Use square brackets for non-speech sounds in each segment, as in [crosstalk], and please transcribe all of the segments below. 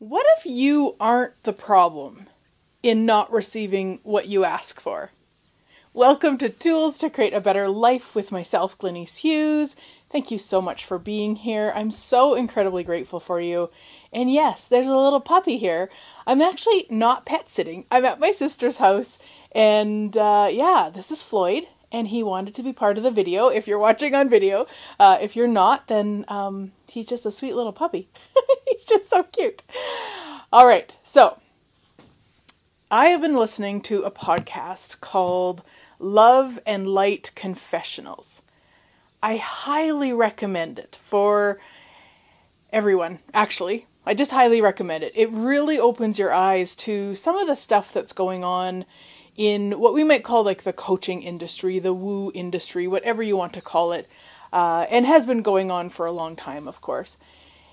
What if you aren't the problem in not receiving what you ask for? Welcome to Tools to Create a Better Life with myself, Glenyce Hughes. Thank you so much for being here. I'm so incredibly grateful for you. And yes, there's a little puppy here. I'm actually not pet sitting. I'm at my sister's house, and uh, yeah, this is Floyd, and he wanted to be part of the video. If you're watching on video, uh, if you're not, then um, he's just a sweet little puppy. [laughs] he's just so cute. All right, so I have been listening to a podcast called Love and Light Confessionals. I highly recommend it for everyone, actually. I just highly recommend it. It really opens your eyes to some of the stuff that's going on in what we might call like the coaching industry, the woo industry, whatever you want to call it, uh, and has been going on for a long time, of course.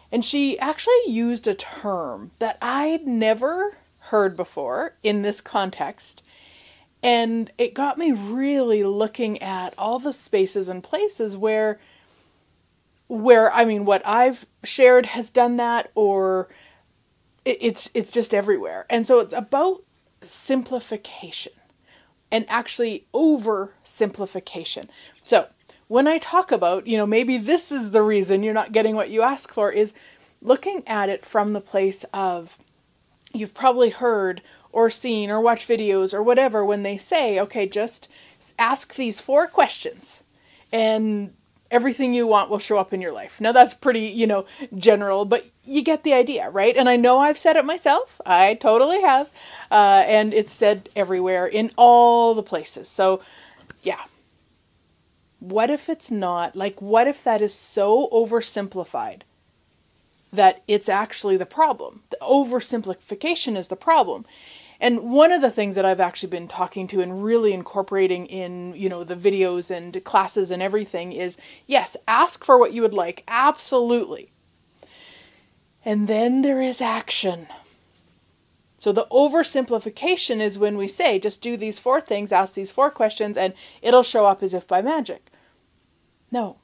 And she actually used a term that I'd never heard before in this context. And it got me really looking at all the spaces and places where where I mean what I've shared has done that or it's it's just everywhere. And so it's about simplification and actually oversimplification. So, when I talk about, you know, maybe this is the reason you're not getting what you ask for is looking at it from the place of you've probably heard or seen or watched videos or whatever when they say, okay, just ask these four questions and everything you want will show up in your life. Now that's pretty, you know, general, but you get the idea, right? And I know I've said it myself. I totally have. Uh, and it's said everywhere in all the places. So, yeah. What if it's not? Like, what if that is so oversimplified that it's actually the problem? The oversimplification is the problem. And one of the things that I've actually been talking to and really incorporating in, you know, the videos and classes and everything is yes, ask for what you would like. Absolutely. And then there is action. So the oversimplification is when we say just do these four things, ask these four questions, and it'll show up as if by magic. No.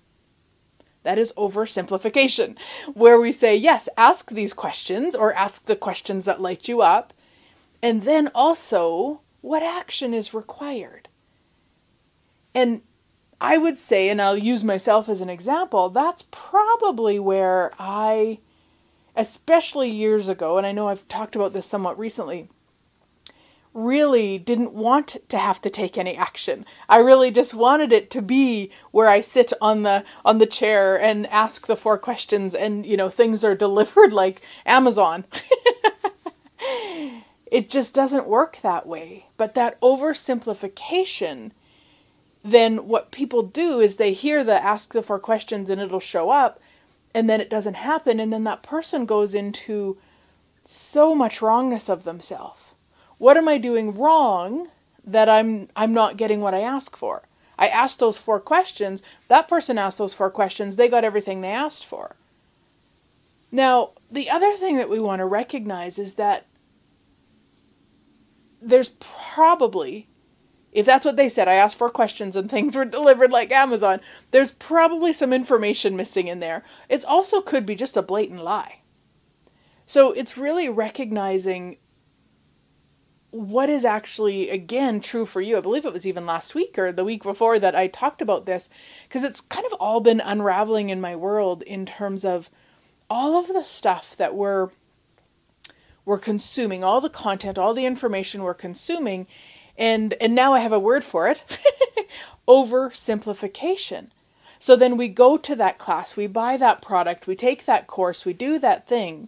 That is oversimplification, [laughs] where we say, yes, ask these questions or ask the questions that light you up and then also, what action is required? And I would say, and I'll use myself as an example, that's probably where I, especially years ago, and I know I've talked about this somewhat recently, really didn't want to have to take any action. I really just wanted it to be where I sit on the on the chair and ask the four questions and you know things are delivered like Amazon. [laughs] It just doesn't work that way. But that oversimplification, then what people do is they hear the ask the four questions and it'll show up, and then it doesn't happen, and then that person goes into so much wrongness of themselves. What am I doing wrong that I'm I'm not getting what I ask for? I asked those four questions. That person asked those four questions. They got everything they asked for. Now, the other thing that we want to recognize is that there's probably if that's what they said, I asked for questions and things were delivered like Amazon. There's probably some information missing in there. It also could be just a blatant lie. So it's really recognizing what is actually, again, true for you. I believe it was even last week or the week before that I talked about this because it's kind of all been unraveling in my world in terms of all of the stuff that we're we're consuming all the content, all the information we're consuming, and and now I have a word for it. [laughs] oversimplification. So then we go to that class, we buy that product, we take that course, we do that thing,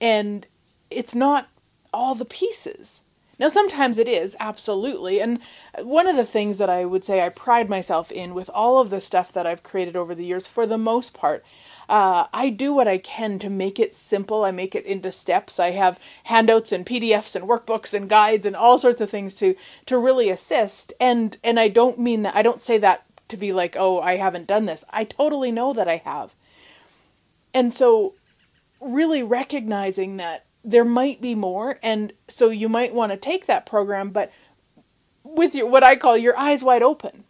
and it's not all the pieces. Now, sometimes it is, absolutely. And one of the things that I would say I pride myself in with all of the stuff that I've created over the years, for the most part, uh, I do what I can to make it simple. I make it into steps. I have handouts and PDFs and workbooks and guides and all sorts of things to to really assist. And and I don't mean that. I don't say that to be like, oh, I haven't done this. I totally know that I have. And so, really recognizing that there might be more, and so you might want to take that program, but with your what I call your eyes wide open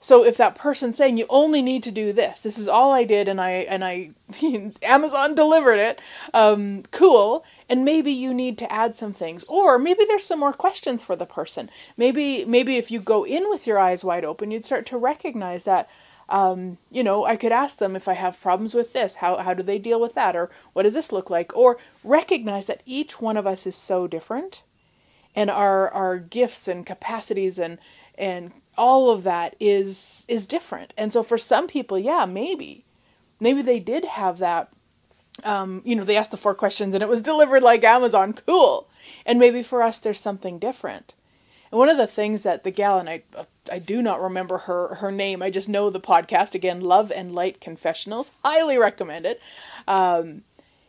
So if that person's saying you only need to do this, this is all I did, and I and I [laughs] Amazon delivered it, um, cool. And maybe you need to add some things, or maybe there's some more questions for the person. Maybe maybe if you go in with your eyes wide open, you'd start to recognize that. Um, you know, I could ask them if I have problems with this, how how do they deal with that, or what does this look like, or recognize that each one of us is so different, and our our gifts and capacities and and all of that is is different. And so for some people, yeah, maybe maybe they did have that um, you know, they asked the four questions and it was delivered like Amazon. Cool. And maybe for us there's something different. And one of the things that the gal and I I do not remember her her name. I just know the podcast again, Love and Light Confessionals. Highly recommend it. Um,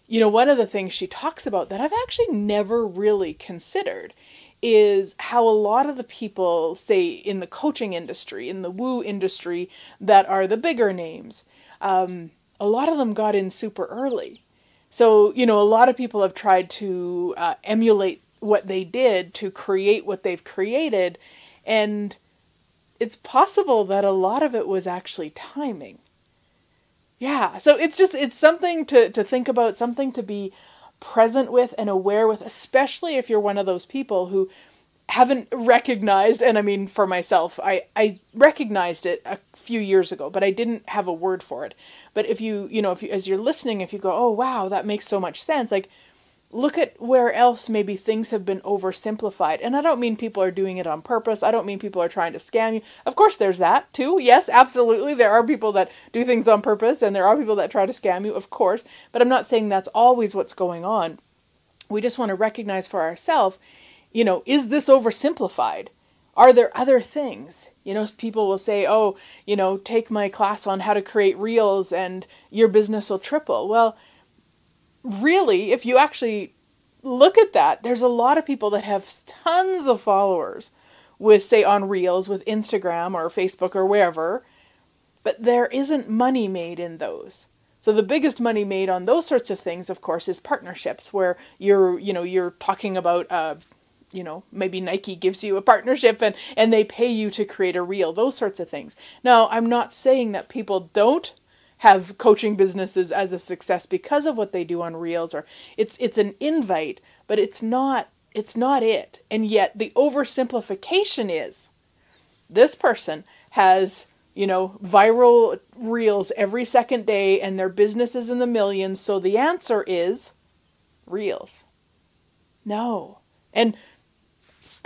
you know, one of the things she talks about that I've actually never really considered is how a lot of the people, say in the coaching industry, in the woo industry, that are the bigger names, um, a lot of them got in super early. So, you know, a lot of people have tried to uh, emulate what they did to create what they've created. And it's possible that a lot of it was actually timing. Yeah, so it's just, it's something to, to think about, something to be present with and aware with, especially if you're one of those people who haven't recognized and i mean for myself i i recognized it a few years ago but i didn't have a word for it but if you you know if you as you're listening if you go oh wow that makes so much sense like look at where else maybe things have been oversimplified. And i don't mean people are doing it on purpose. I don't mean people are trying to scam you. Of course there's that too. Yes absolutely there are people that do things on purpose and there are people that try to scam you of course. But i'm not saying that's always what's going on. We just want to recognize for ourselves you know is this oversimplified? Are there other things? You know people will say oh you know take my class on how to create reels and your business will triple. Well really, if you actually look at that, there's a lot of people that have tons of followers with, say, on Reels, with Instagram or Facebook or wherever, but there isn't money made in those. So the biggest money made on those sorts of things, of course, is partnerships where you're, you know, you're talking about, uh, you know, maybe Nike gives you a partnership and and they pay you to create a reel, those sorts of things. Now, I'm not saying that people don't have coaching businesses as a success because of what they do on reels or it's it's an invite but it's not it's not it. And yet the oversimplification is this person has you know viral reels every second day and their business is in the millions. So the answer is reels. No. And [laughs]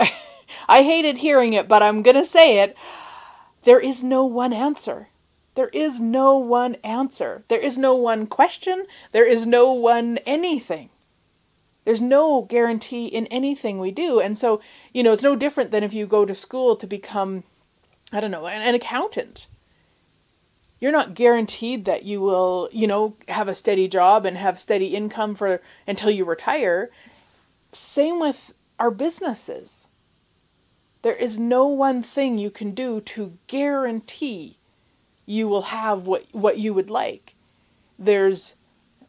i hated hearing it but i'm going to say it. There is no one answer there is no one answer. There is no one question. There is no one anything. There's no guarantee in anything we do. And so, you know, it's no different than if you go to school to become, I don't know, an, an accountant. You're not guaranteed that you will, you know, have a steady job and have steady income for until you retire. Same with our businesses. There is no one thing you can do to guarantee you will have what what you would like. There's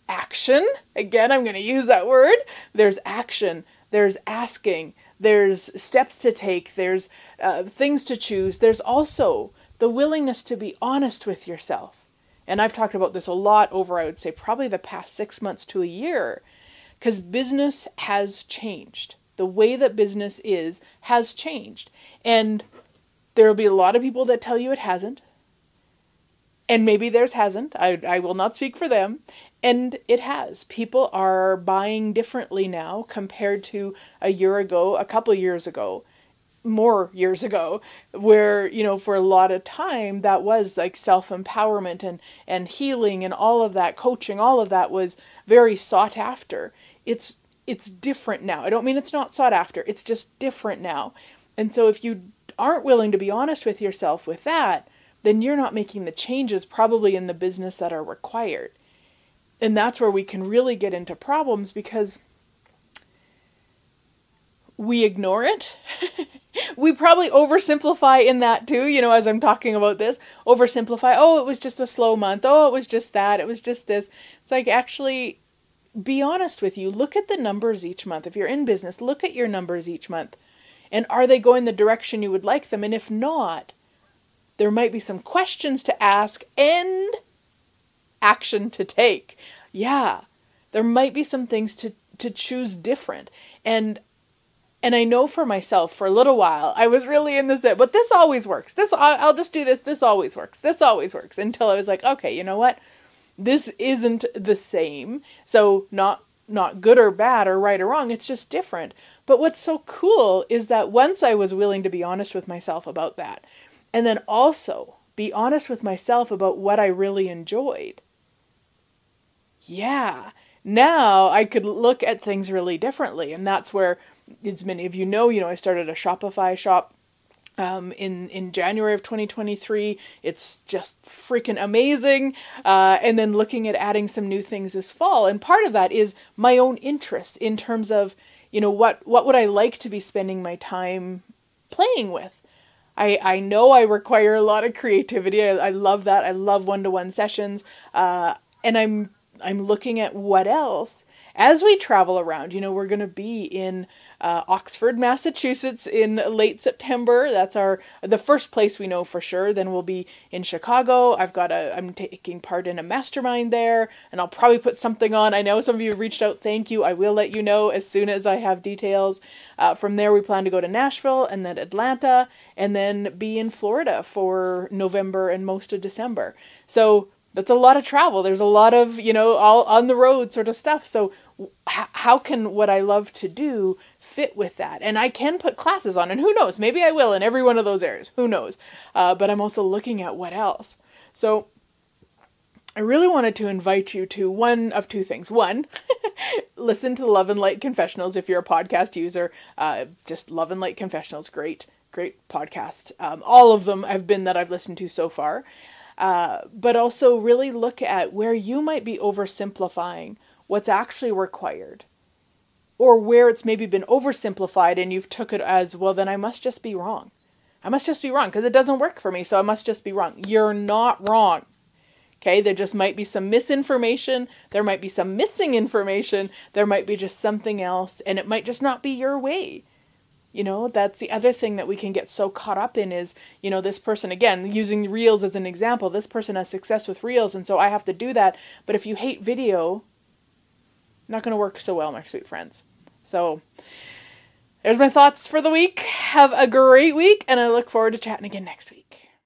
action. Again, I'm going to use that word. There's action. There's asking. There's steps to take. There's uh, things to choose. There's also the willingness to be honest with yourself. And I've talked about this a lot over, I would say, probably the past six months to a year, because business has changed. The way that business is has changed. And there will be a lot of people that tell you it hasn't and maybe theirs hasn't. I, I will not speak for them. And it has. People are buying differently now compared to a year ago, a couple years ago, more years ago, where, you know, for a lot of time that was like self empowerment and, and healing and all of that, coaching, all of that was very sought after. It's it's different now. I don't mean it's not sought after, it's just different now. And so if you aren't willing to be honest with yourself with that, then you're not making the changes probably in the business that are required. And that's where we can really get into problems because we ignore it. [laughs] we probably oversimplify in that too, you know, as I'm talking about this. Oversimplify, oh, it was just a slow month. Oh, it was just that. It was just this. It's like actually be honest with you. Look at the numbers each month. If you're in business, look at your numbers each month. And are they going the direction you would like them? And if not, there might be some questions to ask and action to take. Yeah, there might be some things to, to choose different. And and I know for myself, for a little while, I was really in this, but this always works. This, I'll just do this. This always works. This always works until I was like, okay, you know what? This isn't the same. So not, not good or bad or right or wrong. It's just different. But what's so cool is that once I was willing to be honest with myself about that, and then also be honest with myself about what I really enjoyed. Yeah, now I could look at things really differently. And that's where, as many of you know, you know, I started a Shopify shop um, in in January of 2023. It's just freaking amazing. Uh, and then looking at adding some new things this fall, and part of that is my own interest in terms of you know what what would I like to be spending my time playing with. I, I know I require a lot of creativity. I, I love that. I love one to one sessions. Uh, and I'm I'm looking at what else as we travel around. You know, we're going to be in uh, Oxford, Massachusetts in late September. That's our the first place we know for sure. Then we'll be in Chicago. I've got a I'm taking part in a mastermind there, and I'll probably put something on. I know some of you reached out. Thank you. I will let you know as soon as I have details. Uh, from there, we plan to go to Nashville and then Atlanta, and then be in Florida for November and most of December. So that's a lot of travel. There's a lot of, you know, all on the road sort of stuff. So how can what I love to do fit with that? And I can put classes on, and who knows? Maybe I will in every one of those areas. Who knows? Uh, but I'm also looking at what else. So I really wanted to invite you to one of two things. One, [laughs] listen to the Love and Light Confessionals if you're a podcast user. Uh, just Love and Light Confessionals, great, great podcast. Um, all of them have been that I've listened to so far. Uh, but also really look at where you might be oversimplifying what's actually required or where it's maybe been oversimplified and you've took it as well then i must just be wrong. I must just be wrong because it doesn't work for me so i must just be wrong. You're not wrong okay? There just might be some misinformation there might be some missing information there might be just something else and it might just not be your way you know, that's the other thing that we can get so caught up in is, you know, this person, again, using Reels as an example, this person has success with Reels, and so I have to do that. But if you hate video, not going to work so well, my sweet friends. So, there's my thoughts for the week. Have a great week, and I look forward to chatting again next week.